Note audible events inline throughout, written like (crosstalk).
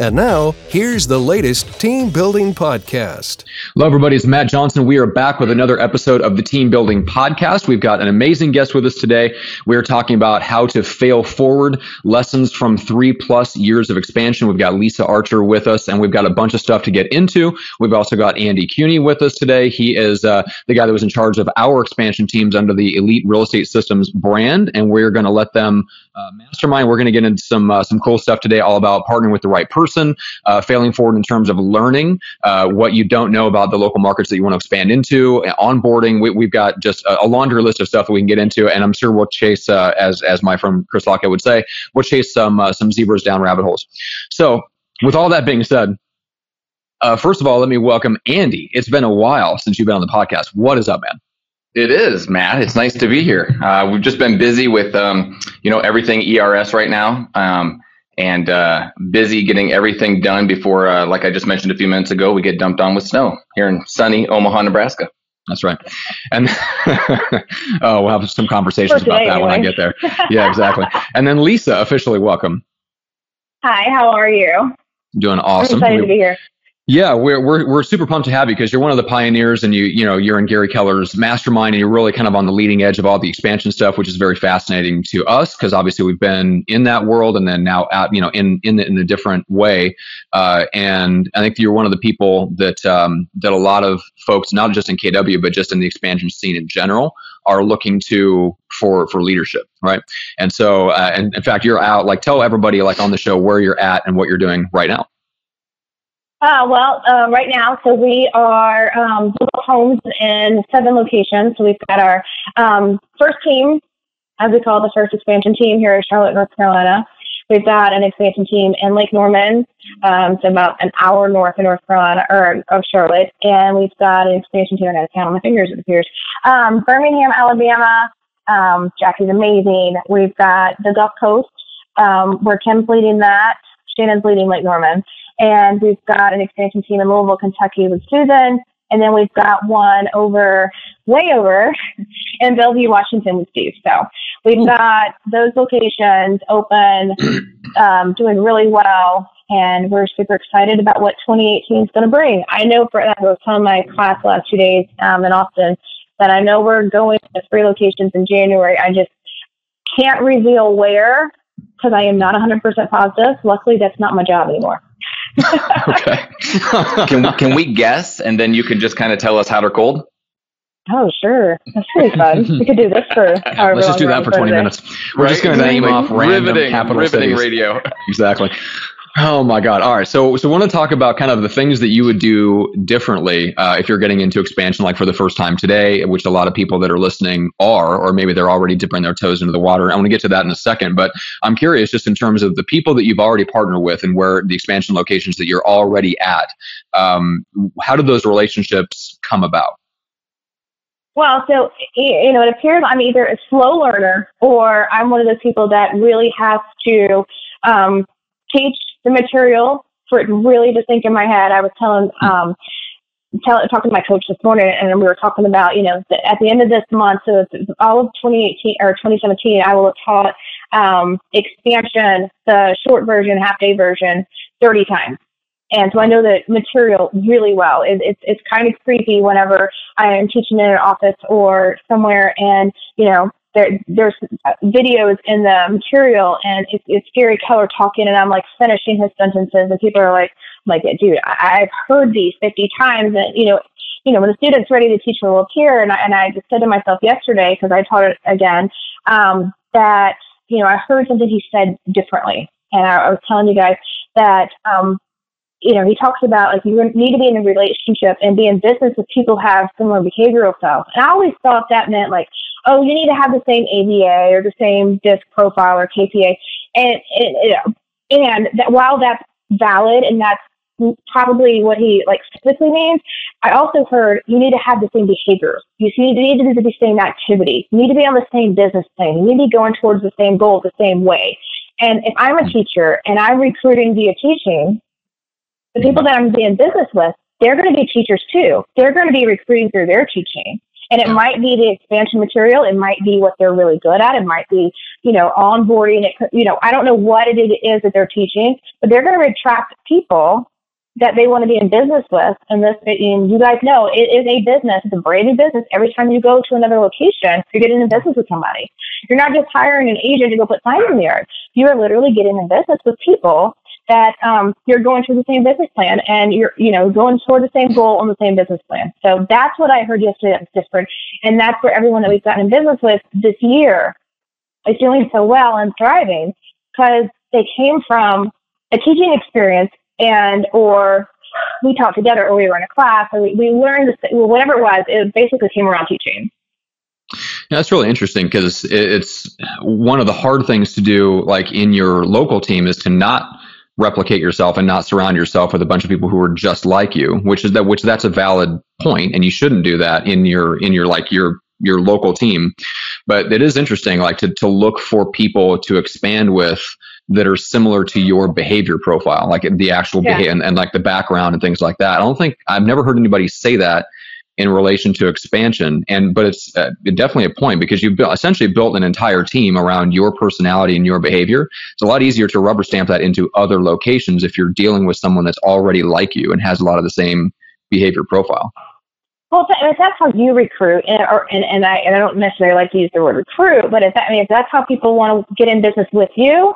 And now, here's the latest team building podcast. Hello, everybody. It's Matt Johnson. We are back with another episode of the Team Building Podcast. We've got an amazing guest with us today. We are talking about how to fail forward, lessons from three plus years of expansion. We've got Lisa Archer with us, and we've got a bunch of stuff to get into. We've also got Andy Cuny with us today. He is uh, the guy that was in charge of our expansion teams under the Elite Real Estate Systems brand, and we're going to let them uh, mastermind. We're going to get into some uh, some cool stuff today, all about partnering with the right person, uh, failing forward in terms of learning uh, what you don't know about the local markets that you want to expand into, onboarding. We, have got just a, laundry list of stuff that we can get into, and I'm sure we'll chase, uh, as as my friend Chris Lockett would say, we'll chase some uh, some zebras down rabbit holes. So, with all that being said. first of all, let me welcome Andy. It's been a while since you've been on the podcast. What is up, man? It is, Matt. It's nice to be here. Uh, we've just been busy with, um, you know, everything ERS right now, um, and uh, busy getting everything done before, uh, like I just mentioned a few minutes ago, we get dumped on with snow here in sunny Omaha, Nebraska. That's right. And (laughs) oh, we'll have some conversations about that anyway. when I get there. (laughs) Yeah, exactly. and then Lisa, officially welcome. Hi, how are you? Doing awesome. I'm excited we, to be here. Yeah, we're, we're, we're super pumped to have you because you're one of the pioneers and you, you know, you're in Gary Keller's mastermind and you're really kind of on the leading edge of all the expansion stuff, which is very fascinating to us because obviously we've been in that world and then now out, you know, in, in, the, in a different way. Uh, and I think you're one of the people that, um, that a lot of folks, not just in KW, but just in the expansion scene in general, are looking to for for leadership right and so uh, and in fact you're out like tell everybody like on the show where you're at and what you're doing right now uh, well, uh, right now, so we are um, homes in seven locations. So we've got our um, first team, as we call the first expansion team here in Charlotte, North Carolina. We've got an expansion team in Lake Norman, um, so about an hour north of North Carolina or of Charlotte, and we've got an expansion team. I got to count on my fingers. It appears. Um, Birmingham, Alabama. Um, Jackie's amazing. We've got the Gulf Coast. Um, where Kim's leading that. Shannon's leading Lake Norman. And we've got an expansion team in Louisville, Kentucky with Susan. And then we've got one over, way over (laughs) in Bellevue, Washington with Steve. So we've got those locations open, (clears throat) um, doing really well. And we're super excited about what 2018 is going to bring. I know for, I was telling my class last two days um, in Austin that I know we're going to three locations in January. I just can't reveal where because I am not 100% positive. Luckily, that's not my job anymore okay. can we, can we guess, and then you can just kind of tell us hot or cold? Oh, sure. That's really fun. we could do this for. (laughs) Let's just do that for 20 minutes. We're right? just going to name off random riveting, capital riveting cities. radio. exactly. Oh my God! All right, so so want to talk about kind of the things that you would do differently uh, if you're getting into expansion, like for the first time today, which a lot of people that are listening are, or maybe they're already dipping their toes into the water. I want to get to that in a second, but I'm curious just in terms of the people that you've already partnered with and where the expansion locations that you're already at. Um, how do those relationships come about? Well, so you know, it appears I'm either a slow learner or I'm one of those people that really has to um, teach the material for it really to sink in my head. I was telling, um, tell, talking to my coach this morning, and we were talking about, you know, the, at the end of this month, so all of 2018 or 2017, I will have taught um, expansion, the short version, half day version, 30 times. And so I know the material really well. It, it's it's kind of creepy whenever I am teaching in an office or somewhere, and you know there, there's videos in the material and it's, it's Gary Keller talking and I'm like finishing his sentences and people are like, like, dude, I, I've heard these 50 times and, you know, you know, when the student's ready to teach will appear. And I, and I just said to myself yesterday, because I taught it again, um, that, you know, I heard something he said differently. And I, I was telling you guys that, um, you know, he talks about like you need to be in a relationship and be in business with people who have similar behavioral styles. And I always thought that meant like, oh, you need to have the same ABA or the same DISC profile or KPA. And, and, and that while that's valid and that's probably what he like specifically means. I also heard you need to have the same behaviors. You need to, need to do the same activity. You need to be on the same business plan. You need to be going towards the same goal the same way. And if I'm a teacher and I'm recruiting via teaching, the people that I'm doing business with, they're going to be teachers too. They're going to be recruiting through their teaching. And it might be the expansion material. It might be what they're really good at. It might be, you know, onboarding. It, you know, I don't know what it is that they're teaching, but they're going to attract people that they want to be in business with. And this, and you guys know, it is a business. It's a brand new business. Every time you go to another location, you're getting in business with somebody. You're not just hiring an agent to go put signs in the yard. You are literally getting in business with people that um, you're going through the same business plan and you're, you know, going toward the same goal on the same business plan. So that's what I heard yesterday that was different. And that's where everyone that we've gotten in business with this year is doing so well and thriving because they came from a teaching experience and, or we talked together or we were in a class or we, we learned whatever it was, it basically came around teaching. Yeah, that's really interesting because it's one of the hard things to do, like in your local team, is to not replicate yourself and not surround yourself with a bunch of people who are just like you which is that which that's a valid point and you shouldn't do that in your in your like your your local team but it is interesting like to to look for people to expand with that are similar to your behavior profile like the actual yeah. behavior and, and like the background and things like that i don't think i've never heard anybody say that in relation to expansion. And but it's uh, definitely a point because you've built, essentially built an entire team around your personality and your behavior. It's a lot easier to rubber stamp that into other locations if you're dealing with someone that's already like you and has a lot of the same behavior profile. Well, if that's how you recruit, and, or, and, and I and I don't necessarily like to use the word recruit, but if that I mean if that's how people want to get in business with you,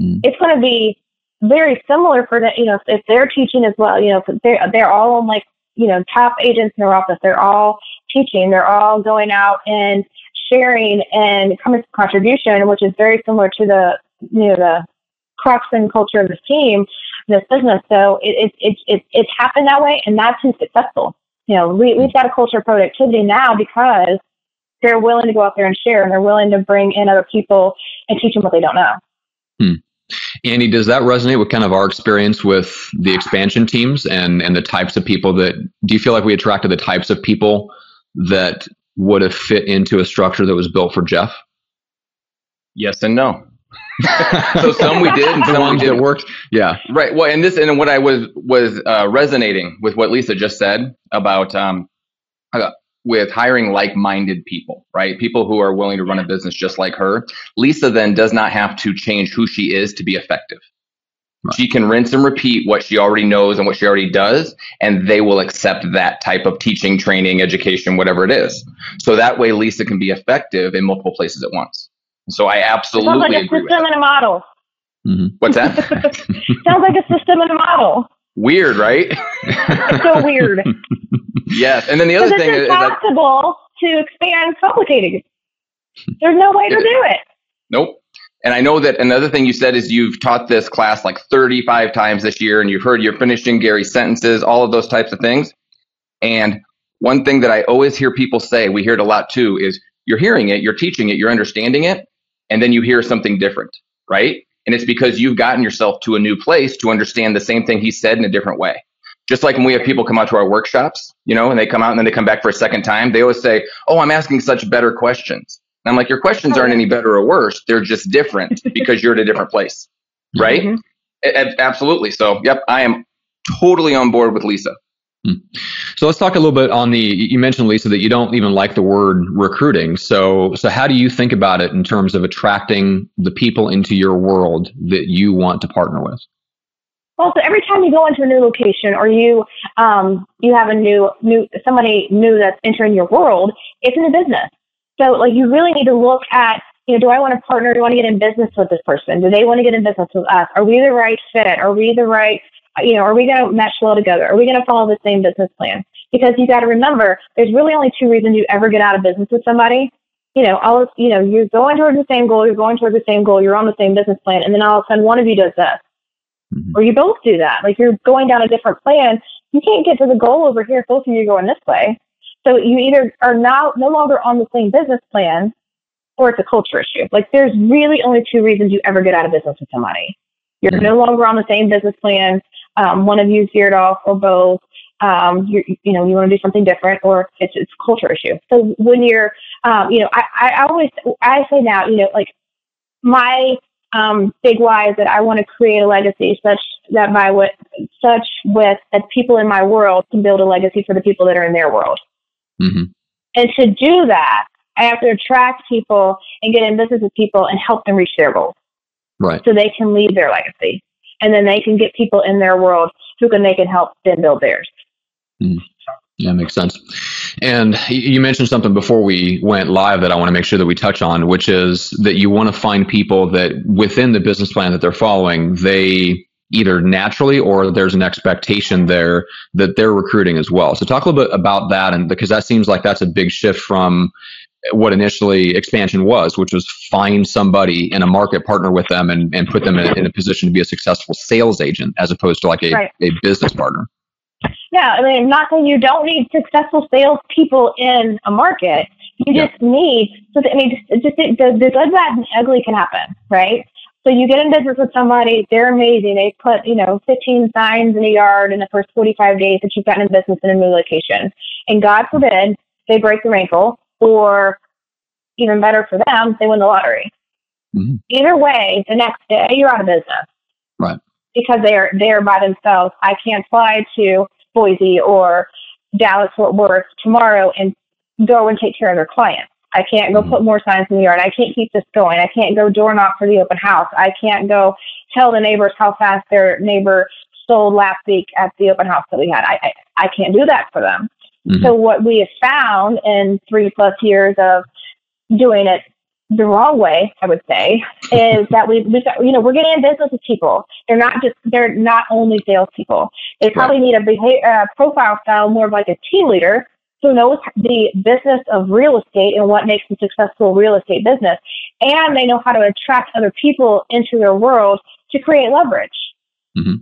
mm. it's going to be very similar for that. You know, if they're teaching as well, you know, they're they're all on like you know, top agents in office. They're all teaching. They're all going out and sharing and coming to contribution, which is very similar to the, you know, the and culture of this team, this business. So it, it, it, it, it's happened that way, and that's who's successful. You know, we, we've got a culture of productivity now because they're willing to go out there and share, and they're willing to bring in other people and teach them what they don't know. Hmm. Andy, does that resonate with kind of our experience with the expansion teams and and the types of people that do you feel like we attracted the types of people that would have fit into a structure that was built for Jeff? Yes and no. (laughs) so some we did, and some we did worked. Yeah, right. Well, and this and what I was was uh, resonating with what Lisa just said about um, with hiring like-minded people, right? People who are willing to run a business just like her. Lisa then does not have to change who she is to be effective. Right. She can rinse and repeat what she already knows and what she already does, and they will accept that type of teaching, training, education, whatever it is. So that way, Lisa can be effective in multiple places at once. So I absolutely Sounds like a system and a model. Mm-hmm. What's that? (laughs) Sounds like a system and a model. Weird, right? so weird. (laughs) yes, and then the other thing is possible to expand complicated. There's no way to do it. Nope. And I know that another thing you said is you've taught this class like 35 times this year, and you've heard you're finishing Gary's sentences, all of those types of things. And one thing that I always hear people say, we hear it a lot too, is you're hearing it, you're teaching it, you're understanding it, and then you hear something different, right? And it's because you've gotten yourself to a new place to understand the same thing he said in a different way. Just like when we have people come out to our workshops, you know, and they come out and then they come back for a second time, they always say, Oh, I'm asking such better questions. And I'm like, Your questions aren't any better or worse. They're just different (laughs) because you're at a different place. Right? Mm-hmm. absolutely. So, yep, I am totally on board with Lisa. Hmm. So let's talk a little bit on the. You mentioned Lisa that you don't even like the word recruiting. So so how do you think about it in terms of attracting the people into your world that you want to partner with? Well, so every time you go into a new location or you um, you have a new new somebody new that's entering your world, it's in a business. So like you really need to look at you know, do I want to partner? Do I want to get in business with this person? Do they want to get in business with us? Are we the right fit? Are we the right you know, are we going to mesh well together? Are we going to follow the same business plan? Because you got to remember, there's really only two reasons you ever get out of business with somebody. You know, all you know, you're going towards the same goal, you're going towards the same goal, you're on the same business plan, and then all of a sudden one of you does this. Mm-hmm. Or you both do that. Like you're going down a different plan. You can't get to the goal over here if both of you are going this way. So you either are now no longer on the same business plan or it's a culture issue. Like there's really only two reasons you ever get out of business with somebody. You're mm-hmm. no longer on the same business plan. Um, one of you veered off or both. Um, you you know, you want to do something different or it's, it's a culture issue. So when you're, um, you know, I, I always, I say now, you know, like my um, big why is that I want to create a legacy such that by what such with that people in my world can build a legacy for the people that are in their world. Mm-hmm. And to do that, I have to attract people and get in business with people and help them reach their goals. Right. So they can leave their legacy. And then they can get people in their world who can they can help them build theirs. Mm. Yeah, makes sense. And you mentioned something before we went live that I want to make sure that we touch on, which is that you want to find people that within the business plan that they're following, they either naturally or there's an expectation there that they're recruiting as well. So talk a little bit about that and because that seems like that's a big shift from what initially expansion was, which was find somebody in a market, partner with them and, and put them in, in a position to be a successful sales agent as opposed to like a, right. a business partner. Yeah, I mean, I'm not saying you don't need successful salespeople in a market. You yeah. just need, so I mean, just, just the, the good, bad, and ugly can happen, right? So you get in business with somebody, they're amazing. They put, you know, 15 signs in a yard in the first 45 days that you've gotten in business in a new location. And God forbid they break their ankle, or even better for them, they win the lottery. Mm-hmm. Either way, the next day you're out of business. Right because they are there by themselves. I can't fly to Boise or Dallas Fort Worth tomorrow and go and take care of their clients. I can't go mm-hmm. put more signs in the yard. I can't keep this going. I can't go door knock for the open house. I can't go tell the neighbors how fast their neighbor sold last week at the open house that we had. I I, I can't do that for them. Mm-hmm. So what we have found in three plus years of doing it the wrong way, I would say, is that we, we you know, we're getting in business with people. They're not just, they're not only salespeople. They probably need a behavior, uh, profile style more of like a team leader who knows the business of real estate and what makes a successful real estate business. And they know how to attract other people into their world to create leverage. Mm-hmm.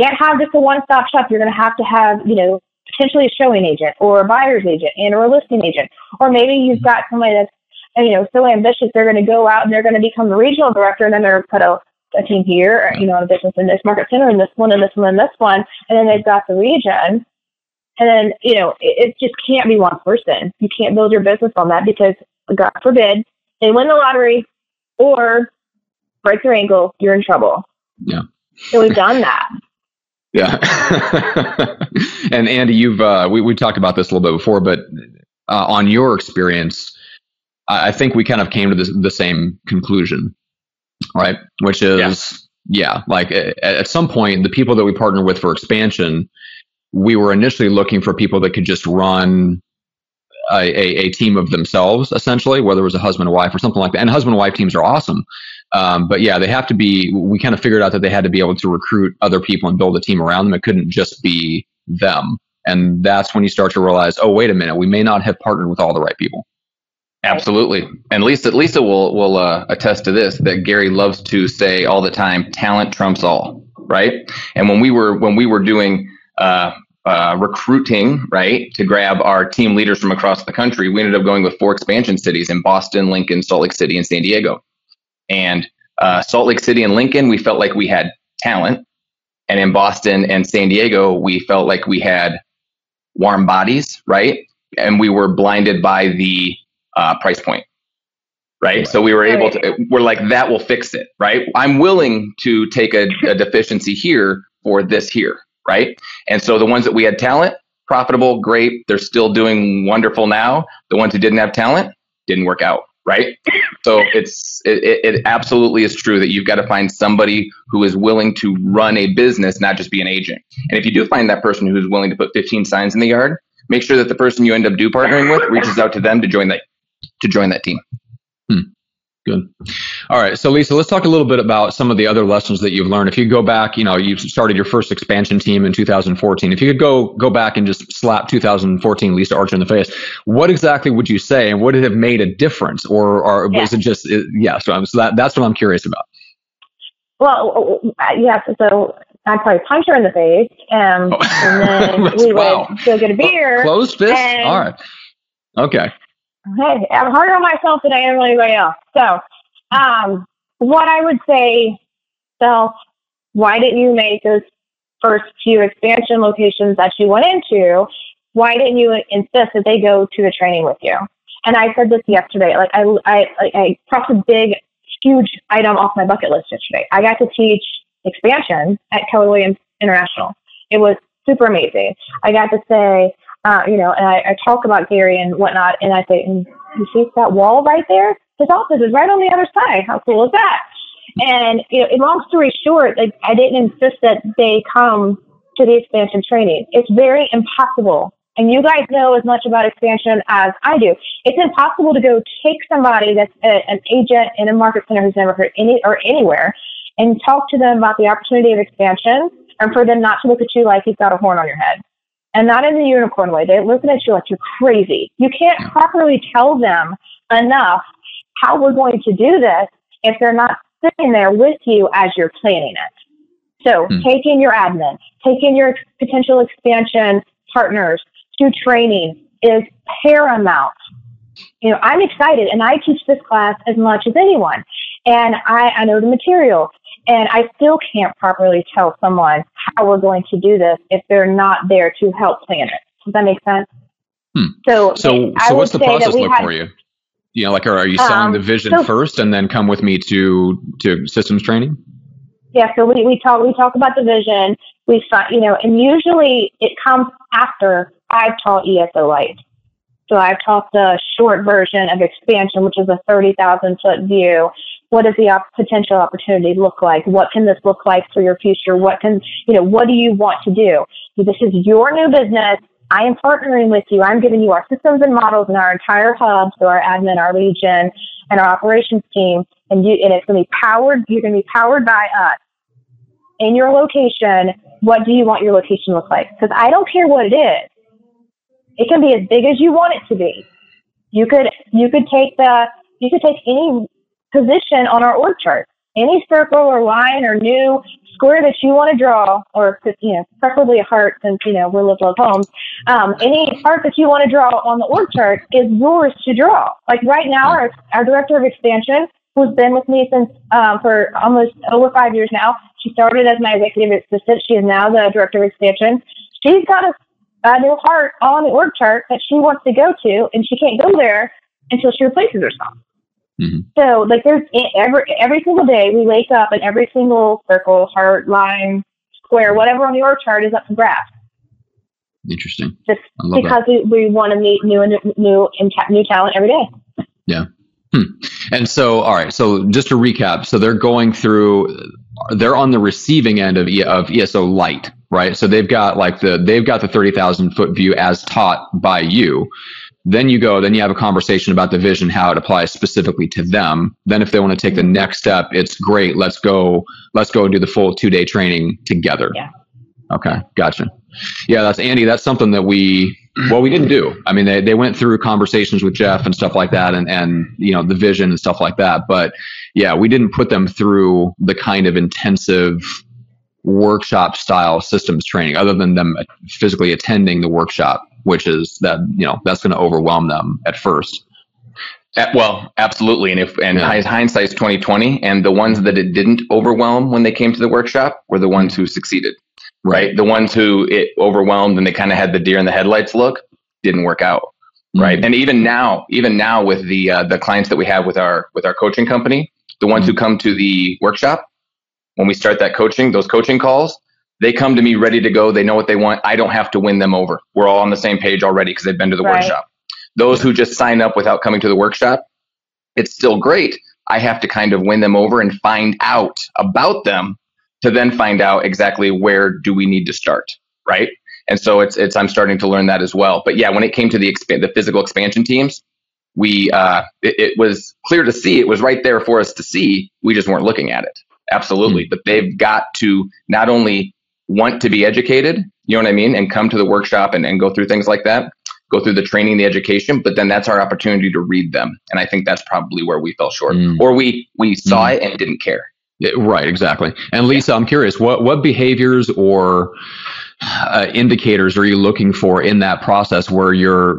Can't have just a one stop shop. You're going to have to have, you know, potentially a showing agent or a buyer's agent and or a listing agent. Or maybe you've mm-hmm. got somebody that's and, you know, so ambitious, they're going to go out and they're going to become the regional director, and then they're put a, a team here, you know, a business in this market center, and this one, and this one, and this one, and then they've got the region. And then, you know, it, it just can't be one person. You can't build your business on that because, God forbid, they win the lottery or break your ankle, you're in trouble. Yeah. So we've done that. (laughs) Yeah. (laughs) and Andy, you've uh, we we talked about this a little bit before, but uh, on your experience, I think we kind of came to the, the same conclusion, right? Which is, yeah, yeah like at, at some point, the people that we partner with for expansion, we were initially looking for people that could just run a, a, a, team of themselves, essentially, whether it was a husband and wife or something like that. And husband and wife teams are awesome. Um, but yeah, they have to be, we kind of figured out that they had to be able to recruit other people and build a team around them. It couldn't just be them. And that's when you start to realize, oh, wait a minute, we may not have partnered with all the right people. Absolutely, and Lisa Lisa will will uh, attest to this that Gary loves to say all the time, talent trumps all, right? And when we were when we were doing uh, uh, recruiting, right, to grab our team leaders from across the country, we ended up going with four expansion cities in Boston, Lincoln, Salt Lake City, and San Diego. And uh, Salt Lake City and Lincoln, we felt like we had talent, and in Boston and San Diego, we felt like we had warm bodies, right? And we were blinded by the uh, price point. Right? right. So we were able to, we're like, that will fix it. Right. I'm willing to take a, a deficiency here for this here. Right. And so the ones that we had talent, profitable, great. They're still doing wonderful now. The ones who didn't have talent didn't work out. Right. (laughs) So it's, it, it absolutely is true that you've got to find somebody who is willing to run a business, not just be an agent. And if you do find that person who's willing to put 15 signs in the yard, make sure that the person you end up do partnering with reaches out to them to join that to join that team. Hmm. Good. All right. So, Lisa, let's talk a little bit about some of the other lessons that you've learned. If you go back, you know, you started your first expansion team in 2014. If you could go go back and just slap 2014 Lisa Archer in the face, what exactly would you say, and would it have made a difference, or, or yeah. was it just yeah? So, I'm, so that, that's what I'm curious about. Well, yes. So I'd probably punch her in the face, um, oh. and then (laughs) we wow. would go get a beer. Closed fist. All right. Okay hey, I'm harder on myself than I am on anybody else. So, um, what I would say, self Why didn't you make those first few expansion locations that you went into? Why didn't you insist that they go to the training with you? And I said this yesterday. Like I, I, I crossed a big, huge item off my bucket list yesterday. I got to teach expansion at Keller Williams International. It was super amazing. I got to say, uh, you know, and I, I talk about Gary and whatnot, and I say, and you see that wall right there? His office is right on the other side. How cool is that? And you know, long story short, like, I didn't insist that they come to the expansion training. It's very impossible. And you guys know as much about expansion as I do. It's impossible to go take somebody that's a, an agent in a market center who's never heard any or anywhere and talk to them about the opportunity of expansion and for them not to look at you like you've got a horn on your head. And not in the unicorn way. They're looking at you like you're crazy. You can't properly tell them enough how we're going to do this if they're not sitting there with you as you're planning it. So hmm. taking your admin, taking your potential expansion partners to training is paramount. You know, I'm excited and I teach this class as much as anyone. And I, I know the material. And I still can't properly tell someone how we're going to do this if they're not there to help plan it. Does that make sense? Hmm. So, so, so what's the process look had, for you? You know, like, are, are you selling um, the vision so, first and then come with me to to systems training? Yeah. So we, we talk we talk about the vision. We you know, and usually it comes after I've taught ESO Light. So I've taught the short version of expansion, which is a 30,000 foot view. What does the op- potential opportunity look like? What can this look like for your future? What can, you know, what do you want to do? This is your new business. I am partnering with you. I'm giving you our systems and models and our entire hub, so our admin, our legion, and our operations team. And you, and it's going to be powered. You're going to be powered by us. In your location, what do you want your location to look like? Because I don't care what it is. It can be as big as you want it to be. You could you could take the you could take any position on our org chart, any circle or line or new square that you want to draw, or you know, preferably a heart since you know we're live love homes. Um, any heart that you want to draw on the org chart is yours to draw. Like right now, our our director of expansion, who's been with me since um, for almost over five years now. She started as my executive assistant. She is now the director of expansion. She's got a a new heart on the org chart that she wants to go to, and she can't go there until she replaces herself. Mm-hmm. So, like, there's every every single day we wake up, and every single circle, heart, line, square, whatever on the org chart is up for grabs. Interesting. Just because we, we want to meet new and new new talent every day. Yeah. Hmm. And so, all right. So, just to recap, so they're going through, they're on the receiving end of of ESO Light, right? So they've got like the they've got the thirty thousand foot view as taught by you. Then you go, then you have a conversation about the vision, how it applies specifically to them. Then if they want to take the mm-hmm. next step, it's great. Let's go, let's go and do the full two day training together. Yeah. Okay, gotcha. Yeah, that's Andy. That's something that we well, we didn't do. I mean, they, they went through conversations with Jeff and stuff like that, and and you know the vision and stuff like that. But yeah, we didn't put them through the kind of intensive workshop style systems training, other than them physically attending the workshop, which is that you know that's going to overwhelm them at first. Well, absolutely, and if and yeah. hindsight's twenty twenty, and the ones that it didn't overwhelm when they came to the workshop were the ones who succeeded right? The ones who it overwhelmed and they kind of had the deer in the headlights look didn't work out, mm-hmm. right? And even now, even now with the uh, the clients that we have with our with our coaching company, the ones mm-hmm. who come to the workshop when we start that coaching, those coaching calls, they come to me ready to go. They know what they want. I don't have to win them over. We're all on the same page already because they've been to the right. workshop. Those who just sign up without coming to the workshop, it's still great. I have to kind of win them over and find out about them to then find out exactly where do we need to start, right? And so it's it's I'm starting to learn that as well. But yeah, when it came to the exp- the physical expansion teams, we uh, it, it, was clear to see. It was right there for us to see. We just weren't looking at it. Absolutely. Mm-hmm. But they've got to not only want to be educated, you know what I mean, and come to the workshop and, and go through things like that, go through the training, the education, but then that's our opportunity to read them. And I think that's probably where we fell short. Mm. Or we we saw mm. it and didn't care. Yeah, right, exactly. And Lisa, I'm curious, what what behaviors or uh, indicators are you looking for in that process where you're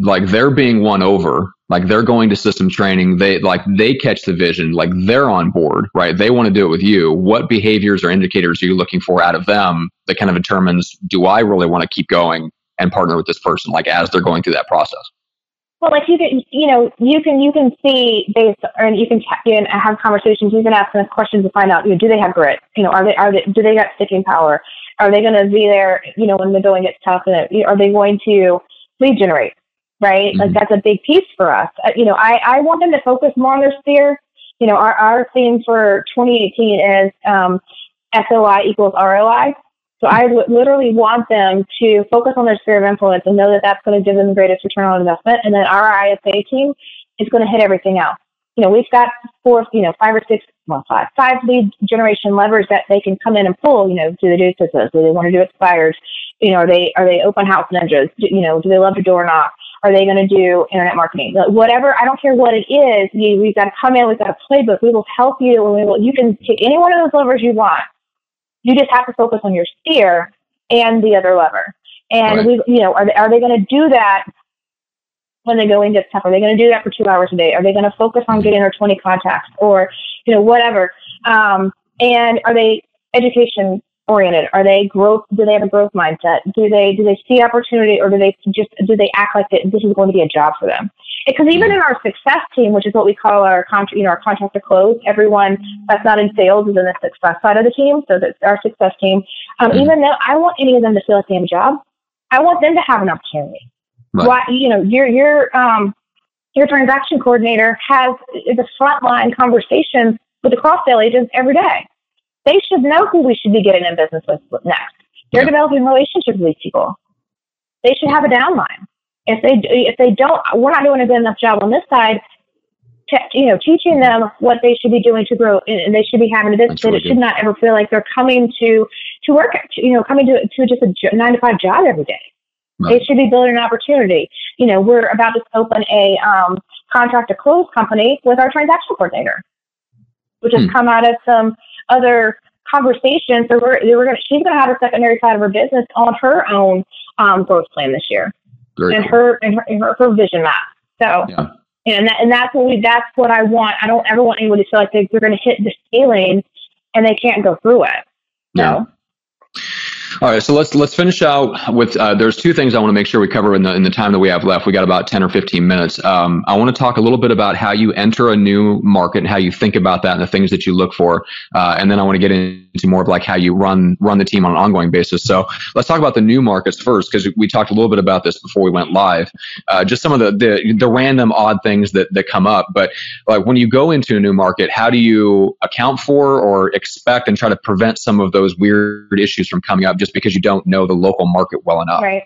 like they're being won over like they're going to system training they like they catch the vision like they're on board right they want to do it with you what behaviors or indicators are you looking for out of them that kind of determines do i really want to keep going and partner with this person like as they're going through that process well, like you can, you know, you can you can see based, and you can and have conversations. You can ask them questions to find out, you know, do they have grit? You know, are they are they do they got sticking power? Are they going to be there? You know, when the going gets tough, and are they going to lead generate? Right? Mm-hmm. Like that's a big piece for us. Uh, you know, I, I want them to focus more on their sphere. You know, our, our theme for 2018 is um, SOI equals ROI. So I w- literally want them to focus on their sphere of influence and know that that's going to give them the greatest return on investment. And then our ISA team is going to hit everything else. You know, we've got four, you know, five or six, well, five, five lead generation levers that they can come in and pull. You know, do they do CISAs? Do they want to do expires? You know, are they are they open house ninjas? Do, you know, do they love to door knock? Are they going to do internet marketing? Whatever, I don't care what it is. You, we've got to come in. We've got a playbook. We will help you. And we will, you can take any one of those levers you want. You just have to focus on your sphere and the other lever. And right. we, you know, are they, are they going to do that when they go in into stuff? Are they going to do that for two hours a day? Are they going to focus on getting their 20 contacts or, you know, whatever? Um, and are they education oriented? Are they growth? Do they have a growth mindset? Do they do they see opportunity, or do they just do they act like that this is going to be a job for them? Because even in our success team, which is what we call our contract, you know, our contract to close, everyone that's not in sales is in the success side of the team. So that's our success team. Um, mm-hmm. Even though I want any of them to feel like they have a job, I want them to have an opportunity. Right. Why, you know, your your um, your transaction coordinator has the frontline conversations with the cross sale agents every day they should know who we should be getting in business with next. They're yeah. developing relationships with these people. They should have a downline. If they if they don't, we're not doing a good enough job on this side. To, you know, teaching them what they should be doing to grow, and they should be having a business. Really it should not ever feel like they're coming to to work. You know, coming to to just a nine to five job every day. Right. They should be building an opportunity. You know, we're about to open a um, contract to close company with our transaction coordinator, which has hmm. come out of some other conversations. So we're, we're gonna, she's going to have a secondary side of her business on her own um, growth plan this year, Very and, cool. her, and her and her her vision map. So. Yeah. And that, and that's what we, that's what I want. I don't ever want anybody to feel like they, they're going to hit the ceiling and they can't go through it. Yeah. All right, so let's let's finish out with. Uh, there's two things I want to make sure we cover in the in the time that we have left. We got about ten or fifteen minutes. Um, I want to talk a little bit about how you enter a new market and how you think about that and the things that you look for, uh, and then I want to get into more of like how you run run the team on an ongoing basis. So let's talk about the new markets first because we talked a little bit about this before we went live. Uh, just some of the, the the random odd things that that come up, but like when you go into a new market, how do you account for or expect and try to prevent some of those weird issues from coming up? Just just because you don't know the local market well enough. Right.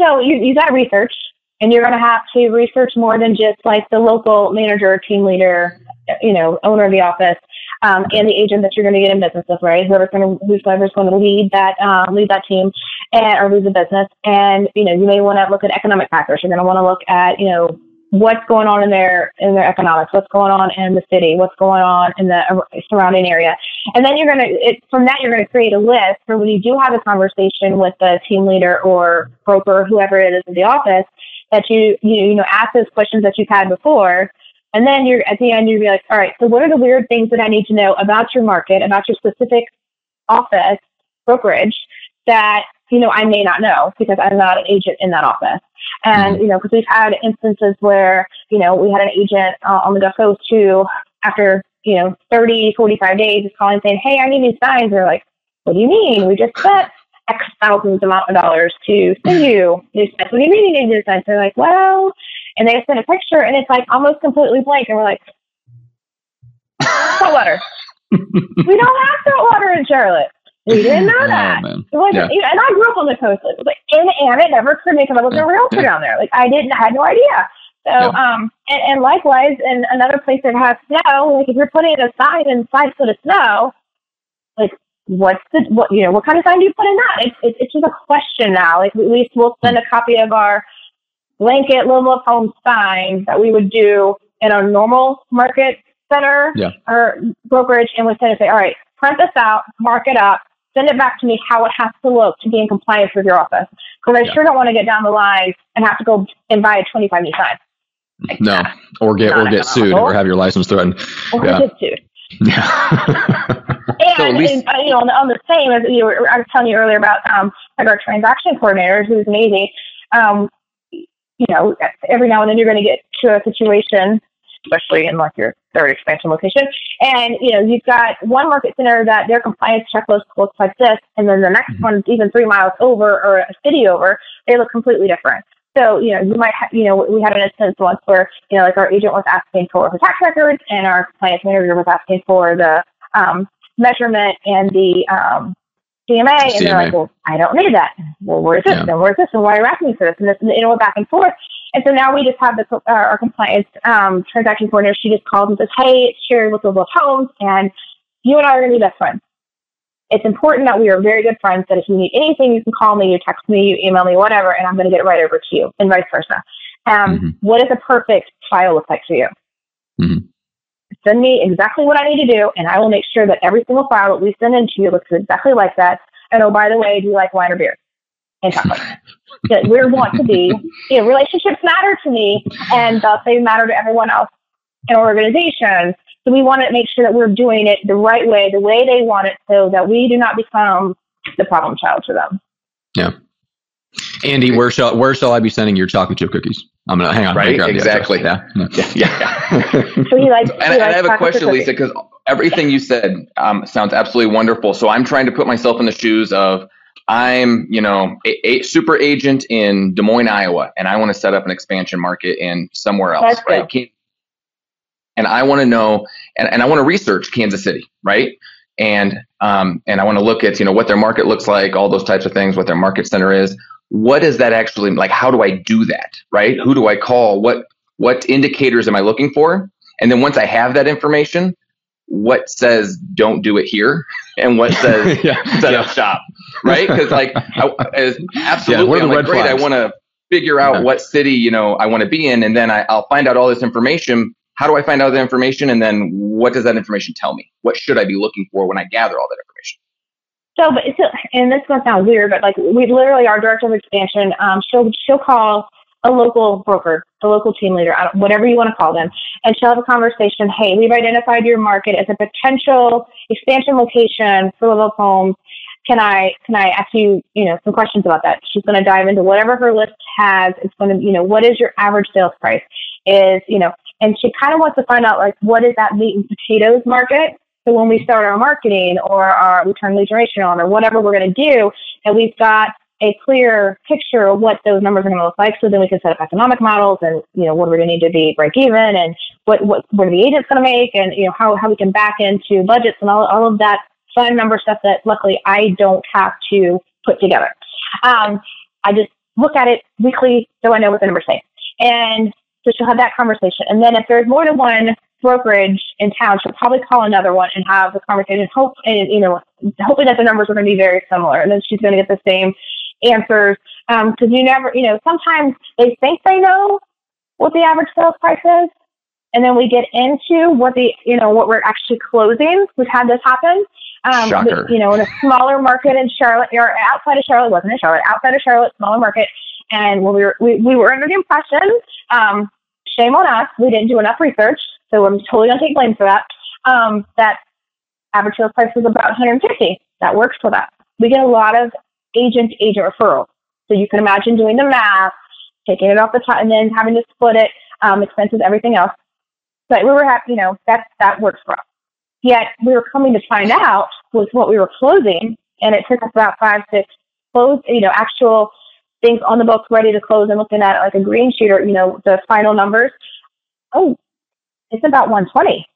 So you, you got to research, and you're going to have to research more than just like the local manager, team leader, you know, owner of the office, um, and the agent that you're going to get in business with, right? Whoever's going to whoever's going to lead that uh, lead that team and or lead the business, and you know, you may want to look at economic factors. You're going to want to look at you know what's going on in their in their economics, what's going on in the city, what's going on in the uh, surrounding area, and then you're gonna it, from that you're gonna create a list for when you do have a conversation with the team leader or broker, whoever it is in the office, that you you you know ask those questions that you've had before, and then you're at the end you'll be like, all right, so what are the weird things that I need to know about your market, about your specific office brokerage that you know I may not know because I'm not an agent in that office. And, mm-hmm. you know, because we've had instances where, you know, we had an agent uh, on the Gulf Coast who, after, you know, 30, 45 days, is calling saying, hey, I need these signs. They're like, what do you mean? We just spent X thousands amount of dollars to send you these signs. What do you mean you need these signs? They're like, well, and they send a picture and it's like almost completely blank. And we're like, salt water. (laughs) we don't have salt water in Charlotte. We didn't know (laughs) oh, that. Oh, it wasn't, yeah. and I grew up on the coast. It was like, and, and it never occurred to me because I wasn't a realtor down there. Like I didn't, I had no idea. So, yeah. um, and, and likewise, in another place that has snow, like if you're putting a sign in five foot of snow, like what's the, what, you know, what kind of sign do you put in that? It's, it's, it's just a question now. Like at least we'll send a copy of our blanket level of home sign that we would do in a normal market center yeah. or brokerage and we send it say, all right, print this out, mark it up, send it back to me how it has to look to be in compliance with your office. Because I yeah. sure don't want to get down the line and have to go and buy a 25 new sign. Like no, or get or get sued or have your license threatened. Or yeah. get sued. (laughs) Yeah. and, least- and, uh, you know, on the, on the same as you were, I was telling you earlier about um, like our transaction coordinator, who's amazing. Um, you know, every now and then you're going to get to a situation, especially in like your third expansion location, and you know you've got one market center that their compliance checklist looks like this, and then the next mm-hmm. one, even three miles over or a city over, they look completely different. So, you know, you might, ha- you know, we had an instance once where, you know, like our agent was asking for the tax records and our compliance manager was asking for the um, measurement and the um, CMA, and they're like, well, I don't need that. Well, where's this? Yeah. And where's this? And why are you asking for this? And this, and you know, back and forth. And so now we just have the, uh, our compliance um, transaction coordinator. She just calls and says, hey, it's Sherry with Global Homes, and you and I are going to be best friends. It's important that we are very good friends, that if you need anything, you can call me, you text me, you email me, whatever, and I'm going to get it right over to you, and vice versa. Um, mm-hmm. What does a perfect file look like for you? Mm-hmm send me exactly what I need to do, and I will make sure that every single file that we send into you looks exactly like that. And oh, by the way, do you like wine or beer? And chocolate. (laughs) we want to be, you know, relationships matter to me, and thus they matter to everyone else in our organization. So we want to make sure that we're doing it the right way, the way they want it, so that we do not become the problem child to them. Yeah. Andy, where shall where shall I be sending your chocolate chip cookies? I'm gonna hang on. Right, exactly. Yeah, yeah, yeah. (laughs) yeah. so he likes, and, and I have a question, Lisa, because everything you said um, sounds absolutely wonderful. So I'm trying to put myself in the shoes of I'm, you know, a, a super agent in Des Moines, Iowa, and I want to set up an expansion market in somewhere else, That's right? Good. And I want to know, and, and I want to research Kansas City, right? And um, and I want to look at, you know, what their market looks like, all those types of things, what their market center is what does that actually like how do i do that right who do i call what what indicators am i looking for and then once i have that information what says don't do it here (laughs) and what says (laughs) yeah. set up shop right because like (laughs) I, absolutely yeah, I'm like, great flags? i want to figure out yeah. what city you know i want to be in and then I, i'll find out all this information how do i find out the information and then what does that information tell me what should i be looking for when i gather all that information so, but it's, and this going to sound weird, but like we literally, our director of expansion, um, she'll she'll call a local broker, a local team leader, whatever you want to call them, and she'll have a conversation. Hey, we've identified your market as a potential expansion location for Love Homes. Can I can I ask you you know some questions about that? She's going to dive into whatever her list has. It's going to you know what is your average sales price? Is you know, and she kind of wants to find out like what is that meat and potatoes market so when we start our marketing or our we turn lead generation on or whatever we're going to do, and we've got a clear picture of what those numbers are going to look like. So then we can set up economic models and, you know, what are we going to need to be break even and what, what, what are the agents going to make and, you know, how, how we can back into budgets and all, all of that fun number stuff that luckily I don't have to put together. Um, I just look at it weekly so I know what the numbers say. And so she'll have that conversation. And then if there's more than one brokerage in town, she'll probably call another one and have the conversation. Hope and you know, hoping that the numbers are going to be very similar, and then she's going to get the same answers. Because um, you never, you know, sometimes they think they know what the average sales price is, and then we get into what the, you know, what we're actually closing. We've had this happen. Um, Shocker. you know, in a smaller market in Charlotte or outside of Charlotte, wasn't in Charlotte, outside of Charlotte, smaller market. And when we were, we, we were under the impression, um, shame on us, we didn't do enough research so I'm totally going to take blame for that. Um, that average sales price was about 150. That works for that. We get a lot of agent agent referral. So you can imagine doing the math, taking it off the top, and then having to split it, um, expenses, everything else. But we were happy, you know, that that works for us. Yet we were coming to find out was what we were closing, and it took us about five, six close, you know, actual things on the books ready to close and looking at like a green sheet or, you know, the final numbers. Oh, it's about 120.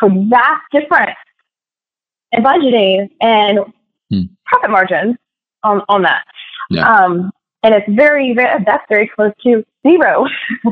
So vast difference in budgeting and hmm. profit margins on, on that. Yeah. Um, and it's very, very, that's very close to zero. (laughs)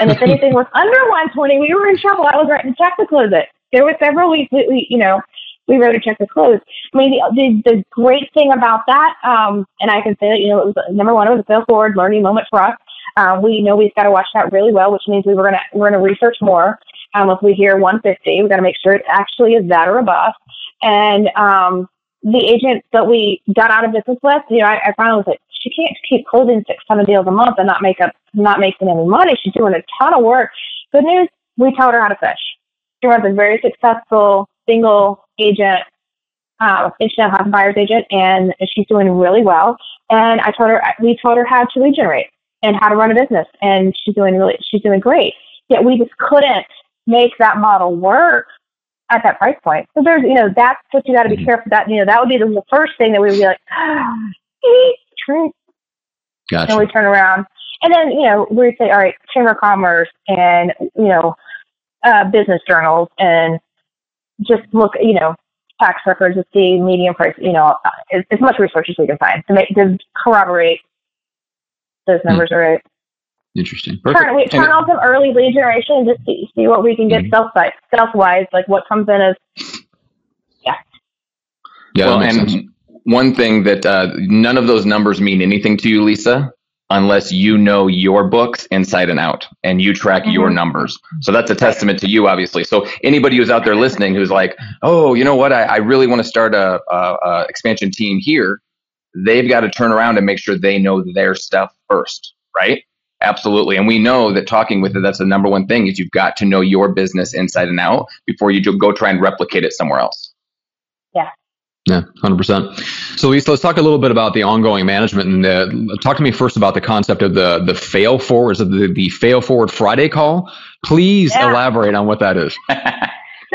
and if anything was under 120, we were in trouble. I was writing a check to close it. There were several weeks, we, we, you know, we wrote a check to close. I mean, the, the, the great thing about that, um, and I can say that, you know, it was number one, it was a fail forward learning moment for us. Um, we know we've got to watch that really well, which means we were gonna we're gonna research more. Um, if we hear 150, we got to make sure it actually is that or above. And um, the agent that we got out of business with, you know, I, I finally was like, she can't keep closing six, seven deals a month and not make up, not making any money. She's doing a ton of work. Good news, we taught her how to fish. She runs a very successful single agent, uh, instant house buyer's agent, and she's doing really well. And I told her, we taught her how to lead generate and how to run a business, and she's doing really, she's doing great. Yet we just couldn't make that model work at that price point. So there's, you know, that's what you got to be mm-hmm. careful that, you know, that would be the, first thing that we would be like, (gasps) ah, truth. Gotcha. And we turn around. And then, you know, we would say, all right, Chamber of Commerce and, you know, uh, business journals and just look, you know, tax records to see median price, you know, as, as much research as we can find to make, to corroborate those hmm. numbers mm. are right. Interesting. Perfect. Turn, we turn on some early lead generation and just see, see what we can get mm-hmm. self self wise, like what comes in as yeah. Yeah, well, and sense. one thing that uh, none of those numbers mean anything to you, Lisa, unless you know your books inside and out and you track mm-hmm. your numbers. So that's a testament to you, obviously. So anybody who's out there listening who's like, oh, you know what, I, I really want to start a, a, a expansion team here, they've got to turn around and make sure they know their stuff first, right? Absolutely. And we know that talking with it, that's the number one thing is you've got to know your business inside and out before you go try and replicate it somewhere else. Yeah. Yeah, 100%. So Lisa, let's talk a little bit about the ongoing management and uh, talk to me first about the concept of the, the fail forward, the, the fail forward Friday call. Please yeah. elaborate on what that is. (laughs) so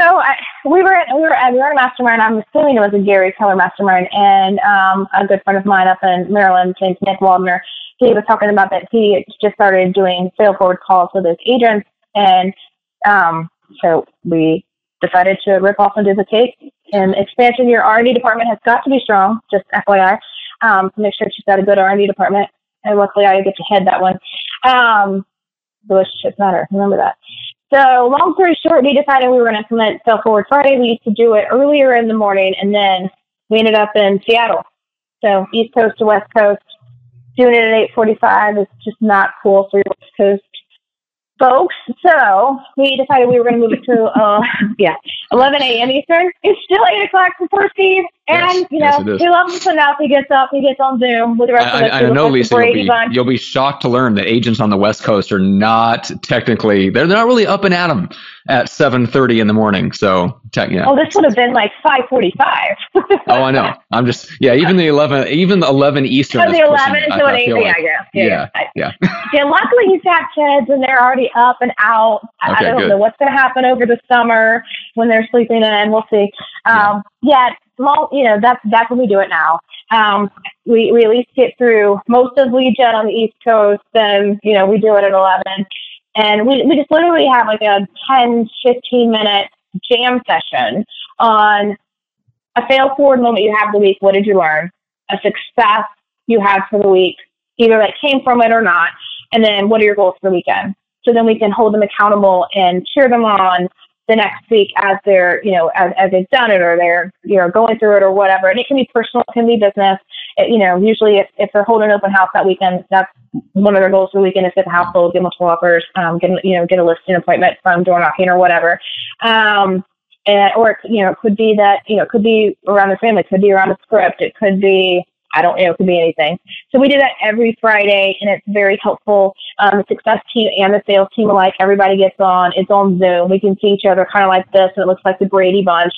I, we were at, we were at, we were at a mastermind. I'm assuming it was a Gary Keller mastermind and um, a good friend of mine up in Maryland, named Nick Waldner, he was talking about that he just started doing fail forward calls with his agents, and um, so we decided to rip off and duplicate. And expansion, your R&D department has got to be strong. Just FYI, um, make sure she's got a good R&D department. And luckily, I get to head that one. Um, relationships matter. Remember that. So, long story short, we decided we were going to implement Fail Forward Friday. We used to do it earlier in the morning, and then we ended up in Seattle. So, East Coast to West Coast, doing it at 8:45 is just not cool for your West Coast folks. So we decided we were going to move it to uh, (laughs) yeah 11 a.m. Eastern. It's still eight o'clock for Steve, and yes, you know yes, he loves us enough. He gets up, he gets on Zoom with the rest I, of us. I, I know, Lisa, you'll be, you'll be shocked to learn that agents on the West Coast are not technically, they're, they're not really up and at them at 7:30 in the morning. So tech, yeah. Oh, this would have been like 5:45. (laughs) oh, I know. I'm just yeah. Even the 11, even the 11 Eastern. Oh, the 11 until an 8, like, I guess. Yeah, yeah, yeah. (laughs) yeah. Luckily, he's got kids and they're already up and out. Okay, I don't good. know what's going to happen over the summer when they're sleeping in. We'll see. Um, yeah. small, you know, that's that's when we do it now. Um, we we at least get through most of gen on the East Coast, then you know we do it at eleven, and we, we just literally have like a 10, 15 minute jam session on a fail forward moment you have the week. What did you learn? A success you had for the week, either that came from it or not. And then what are your goals for the weekend? So then we can hold them accountable and cheer them on the next week as they're, you know, as, as they've done it or they're, you know, going through it or whatever. And it can be personal, it can be business. It, you know, usually if, if they're holding an open house that weekend, that's one of their goals for the weekend is to get the house sold, get multiple offers, um, get, you know, get a listing appointment from door knocking or whatever. Um, and, or, you know, it could be that, you know, it could be around the family, it could be around a script, it could be, I don't know, it could be anything. So we do that every Friday, and it's very helpful. Um, the success team and the sales team alike, everybody gets on. It's on Zoom. We can see each other kind of like this, and it looks like the Brady Bunch,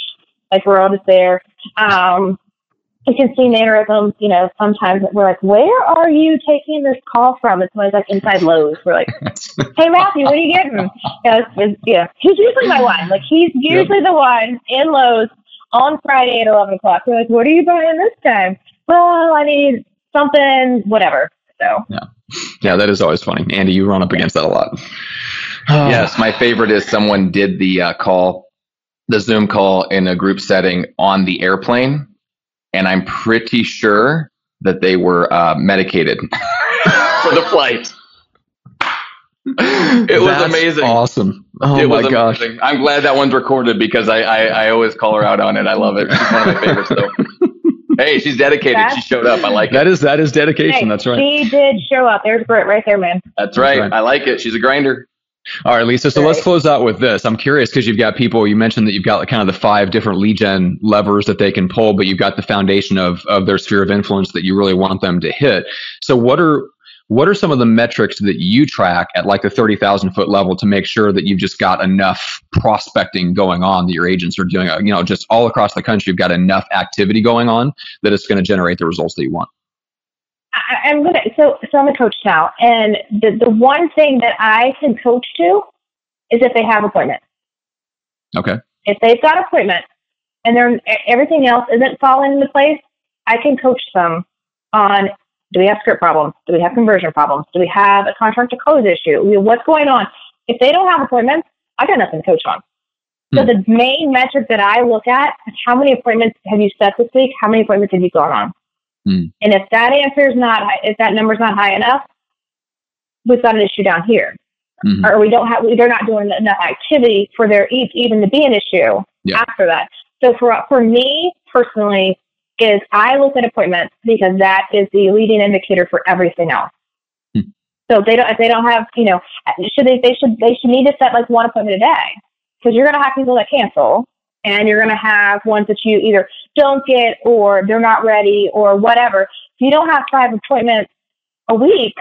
like we're all just there. Um, you can see mannerisms. You know, sometimes we're like, "Where are you taking this call from?" It's always like inside Lowe's. We're like, (laughs) "Hey Matthew, what are you getting?" You know, it's, it's, yeah, he's usually my one. Like he's usually yep. the one in Lowe's on Friday at eleven o'clock. We're like, "What are you buying this time?" Well, I need something, whatever. So yeah, yeah, that is always funny. Andy, you run up against that a lot. (sighs) yes, my favorite is someone did the uh, call, the Zoom call in a group setting on the airplane, and I'm pretty sure that they were uh, medicated (laughs) for the flight. it was That's amazing. Awesome. Oh it my gosh. Amazing. I'm glad that one's recorded because I, I, I always call her out on it. I love it. She's one of my favorites though. (laughs) Hey, she's dedicated. That's, she showed up. I like that. It. Is that is dedication? Hey, That's right. She did show up. There's Britt right there, man. That's right. That's right. I like it. She's a grinder. All right, Lisa. So right. let's close out with this. I'm curious because you've got people. You mentioned that you've got like kind of the five different lead gen levers that they can pull, but you've got the foundation of of their sphere of influence that you really want them to hit. So what are what are some of the metrics that you track at like the 30,000 foot level to make sure that you've just got enough prospecting going on that your agents are doing, uh, you know, just all across the country, you've got enough activity going on that it's going to generate the results that you want? I, am gonna so so I'm a coach now, and the the one thing that I can coach to is if they have appointments. Okay. If they've got appointments and they're everything else isn't falling into place, I can coach them on do we have script problems? Do we have conversion problems? Do we have a contract to close issue? What's going on? If they don't have appointments, I got nothing to coach on. So hmm. the main metric that I look at is how many appointments have you set this week? How many appointments have you gone on? Mm. And if that answer is not, if that number is not high enough, we've got an issue down here, mm-hmm. or we don't have, they're not doing enough activity for there even to be an issue yeah. after that. So for for me personally, is I look at appointments because that is the leading indicator for everything else. Mm. So they don't, if they don't have, you know, should they, they should, they should need to set like one appointment a day because you're going to have people that cancel and you're going to have ones that you either don't get or they're not ready or whatever. If you don't have five appointments a week,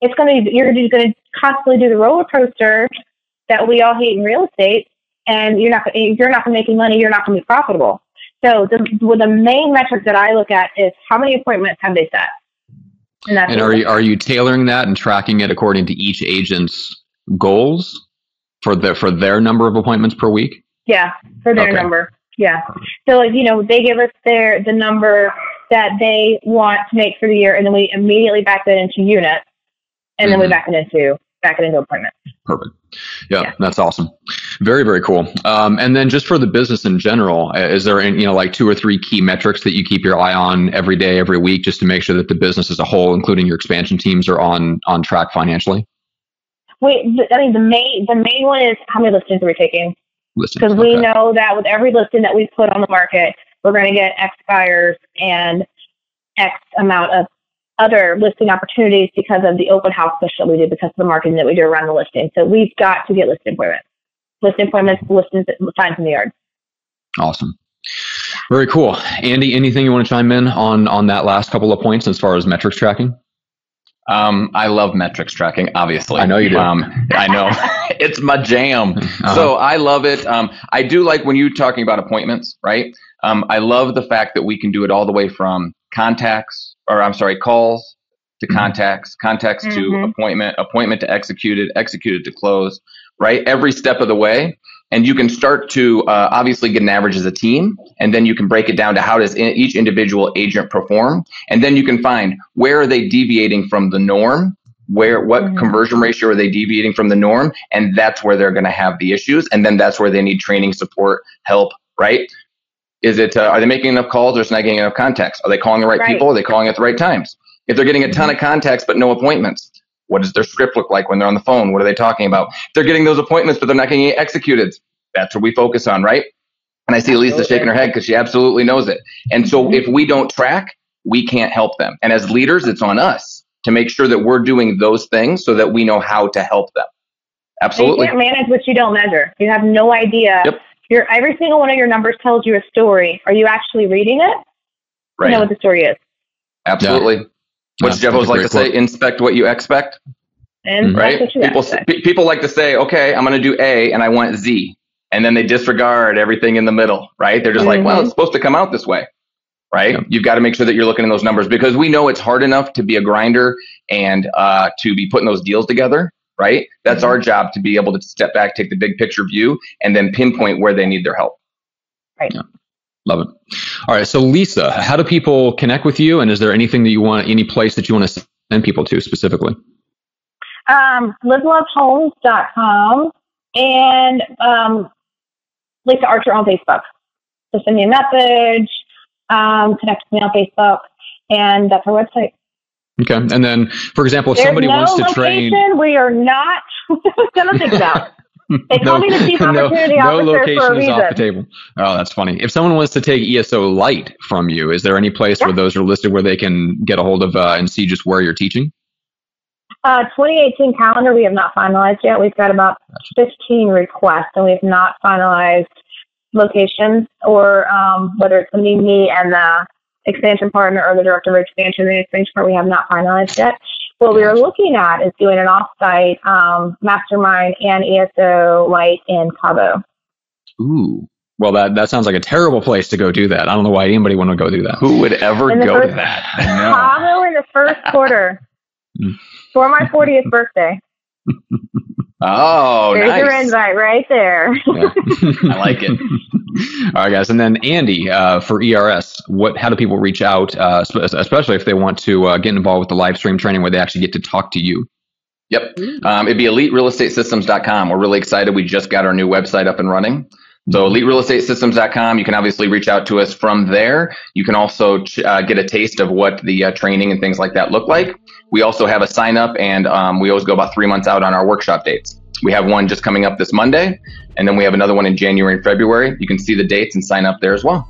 it's going to be, you're going to constantly do the roller coaster that we all hate in real estate and you're not, you're not going to make any money. You're not going to be profitable. So the, well, the main metric that I look at is how many appointments have they set? And, and are you, are you tailoring that and tracking it according to each agent's goals for the, for their number of appointments per week? Yeah, for their okay. number. Yeah. So like, you know, they give us their the number that they want to make for the year and then we immediately back that into units and mm-hmm. then we mm-hmm. back it into back it into appointments. Perfect. Yeah, yeah, that's awesome. Very, very cool. Um, and then just for the business in general, is there, any, you know, like two or three key metrics that you keep your eye on every day, every week, just to make sure that the business as a whole, including your expansion teams, are on on track financially? Wait, I mean, the main the main one is how many listings are we taking? Because okay. we know that with every listing that we put on the market, we're going to get X buyers and X amount of other listing opportunities because of the open house push that we do because of the marketing that we do around the listing. So we've got to get listing appointments, listing appointments, listings, signs in the yard. Awesome. Very cool. Andy, anything you want to chime in on on that last couple of points as far as metrics tracking? Um, I love metrics tracking, obviously. I know you do. Um, I know. (laughs) it's my jam. Uh-huh. So I love it. Um, I do like when you're talking about appointments, right? Um, I love the fact that we can do it all the way from contacts or I'm sorry, calls to mm-hmm. contacts, contacts mm-hmm. to appointment, appointment to executed, executed to close, right? Every step of the way. And you can start to uh, obviously get an average as a team, and then you can break it down to how does each individual agent perform, and then you can find where are they deviating from the norm, where what mm-hmm. conversion ratio are they deviating from the norm, and that's where they're going to have the issues, and then that's where they need training, support, help, right? Is it uh, are they making enough calls or is not getting enough contacts? Are they calling the right, right, people? Are they calling at the right times? If they're getting a ton of contacts but no appointments, what does their script look like when they're on the phone? What are they talking about? If they're getting those appointments but they're not getting executed. That's what we focus on, right? And I see Lisa shaking her head because she absolutely knows it. And so mm-hmm. if we don't track, we can't help them. And as leaders, it's on us to make sure that we're doing those things so that we know how to help them. Absolutely. You can't manage what you don't measure. You have no idea yep your every single one of your numbers tells you a story. Are you actually reading it? Right. You know what the story is. Absolutely. Yeah. What's Jeff always like to quote. say? Inspect what you expect. And right? people p- people like to say, okay, I'm going to do A and I want Z, and then they disregard everything in the middle. Right? They're just mm-hmm. like, well, mm-hmm. it's supposed to come out this way. Right? Yeah. You've got to make sure that you're looking in those numbers because we know it's hard enough to be a grinder and uh, to be putting those deals together right? That's our mm-hmm. job to be able to step back, take the big picture view, and then pinpoint where they need their help. Right. Yeah. Love it. All right. So, Lisa, how do people connect with you? And is there anything that you want, any place that you want to send people to specifically? Um, livelovehomes.com and um, Lisa Archer on Facebook. So send me a message, um, connect with me on Facebook, and that's our website. Okay. And then, for example, if There's somebody no wants to location train, we are not (laughs) going (laughs) to think about. They call me the chief opportunity no, no officer for a reason. off the table. Oh, that's funny. If someone wants to take ESO Light from you, is there any place yeah. where those are listed where they can get a hold of uh, and see just where you're teaching? Uh, 2018 calendar, we have not finalized yet. We've got about 15 requests, and we have not finalized locations or um, whether it's going to be me and the expansion partner or the director of expansion and the expansion part we have not finalized yet. What we are looking at is doing an off-site um, mastermind and ESO light in Cabo. Ooh. Well, that, that sounds like a terrible place to go do that. I don't know why anybody want to go do that. Who would ever go first, to that? (laughs) Cabo in the first quarter (laughs) for my 40th (laughs) birthday. Oh, There's nice. your invite right there. Yeah. (laughs) I like it. (laughs) All right, guys, and then Andy uh, for ERS. What? How do people reach out, uh, especially if they want to uh, get involved with the live stream training where they actually get to talk to you? Yep, um, it'd be eliterealestatesystems.com. We're really excited. We just got our new website up and running. So eliterealestatesystems.com. You can obviously reach out to us from there. You can also uh, get a taste of what the uh, training and things like that look like. We also have a sign up, and um, we always go about three months out on our workshop dates. We have one just coming up this Monday, and then we have another one in January and February. You can see the dates and sign up there as well.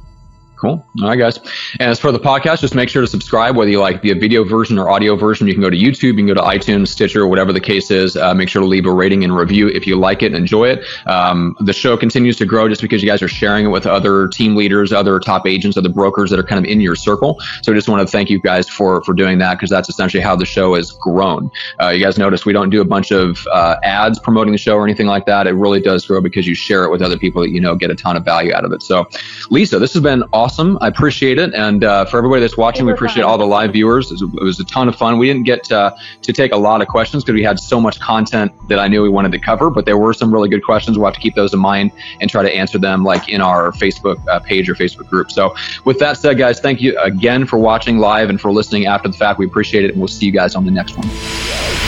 Cool. All right, guys. And as for the podcast, just make sure to subscribe, whether you like the video version or audio version. You can go to YouTube, you can go to iTunes, Stitcher, whatever the case is. Uh, make sure to leave a rating and review if you like it and enjoy it. Um, the show continues to grow just because you guys are sharing it with other team leaders, other top agents, other brokers that are kind of in your circle. So I just want to thank you guys for for doing that because that's essentially how the show has grown. Uh, you guys notice we don't do a bunch of uh, ads promoting the show or anything like that. It really does grow because you share it with other people that you know get a ton of value out of it. So, Lisa, this has been awesome awesome. I appreciate it. And uh, for everybody that's watching, we appreciate all the live viewers. It was, it was a ton of fun. We didn't get uh, to take a lot of questions because we had so much content that I knew we wanted to cover, but there were some really good questions. We'll have to keep those in mind and try to answer them like in our Facebook uh, page or Facebook group. So with that said, guys, thank you again for watching live and for listening after the fact. We appreciate it. And we'll see you guys on the next one.